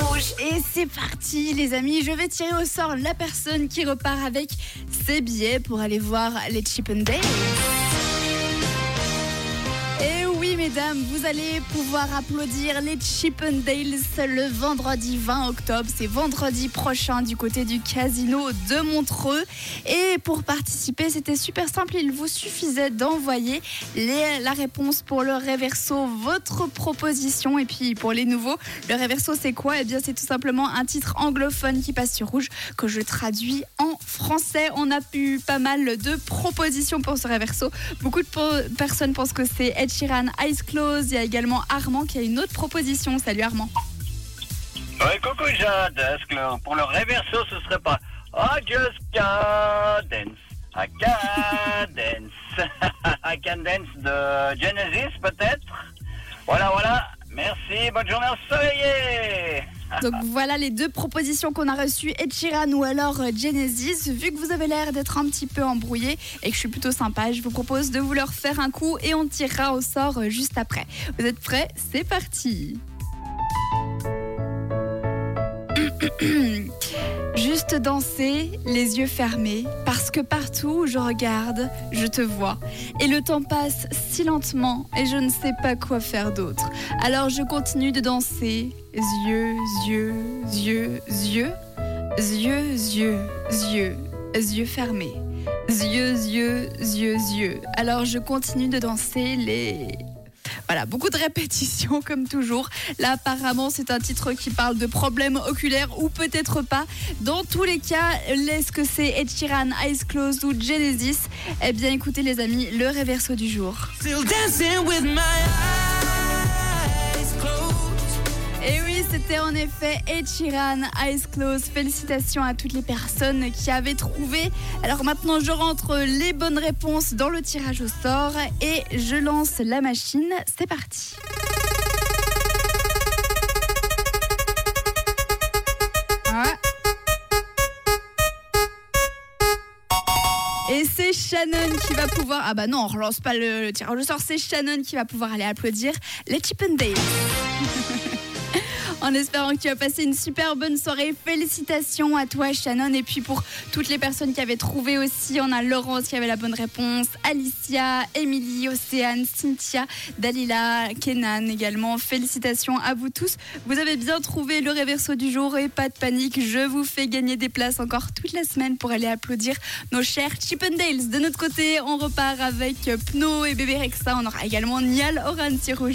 rouge. Et c'est parti les amis, je vais tirer au sort la personne qui repart avec ses billets pour aller voir les Chip. Mesdames, vous allez pouvoir applaudir les Chip and Dales le vendredi 20 octobre. C'est vendredi prochain du côté du casino de Montreux. Et pour participer, c'était super simple. Il vous suffisait d'envoyer la réponse pour le réverso, votre proposition. Et puis pour les nouveaux, le réverso c'est quoi? Eh bien c'est tout simplement un titre anglophone qui passe sur rouge que je traduis en français. On a eu pas mal de propositions pour ce réverso. Beaucoup de personnes pensent que c'est Ed Sheeran, Eyes Closed. Il y a également Armand qui a une autre proposition. Salut Armand. Ouais, coucou Jade, pour le réverso ce serait pas I just can dance, I can dance, I can dance de Genesis peut-être? Voilà, voilà, merci, bonne journée ensoleillée Donc voilà les deux propositions qu'on a reçues, Ed Sheeran ou alors euh, Genesis. Vu que vous avez l'air d'être un petit peu embrouillé et que je suis plutôt sympa, je vous propose de vous leur faire un coup et on tirera au sort euh, juste après. Vous êtes prêts? C'est parti Juste danser, les yeux fermés, parce que partout où je regarde, je te vois. Et le temps passe si lentement et je ne sais pas quoi faire d'autre. Alors je continue de danser, yeux, yeux, yeux, yeux, yeux, yeux, yeux, yeux fermés. Yeux, yeux, yeux, yeux. Alors je continue de danser les... Voilà, beaucoup de répétitions comme toujours. Là, apparemment, c'est un titre qui parle de problèmes oculaires ou peut-être pas. Dans tous les cas, est-ce que c'est Ed Eyes Closed ou Genesis? Eh bien, écoutez les amis, le réverso du jour. Still dancing with my eyes. Et oui, c'était en effet Ed Sheeran, Eyes Closed. Félicitations à toutes les personnes qui avaient trouvé. Alors maintenant, je rentre les bonnes réponses dans le tirage au sort et je lance la machine. C'est parti. Ah. Et c'est Shannon qui va pouvoir. Ah bah non, on relance pas le, le tirage au sort. C'est Shannon qui va pouvoir aller applaudir les Chip and Dale. En espérant que tu as passé une super bonne soirée. Félicitations à toi, Shannon. Et puis pour toutes les personnes qui avaient trouvé aussi, on a Laurence qui avait la bonne réponse, Alicia, Émilie, Océane, Cynthia, Dalila, Kenan également. Félicitations à vous tous. Vous avez bien trouvé le réverso du jour et pas de panique. Je vous fais gagner des places encore toute la semaine pour aller applaudir nos chers Chippendales. De notre côté, on repart avec Pno et Bébé Rexa. On aura également Nial Oran Rouge.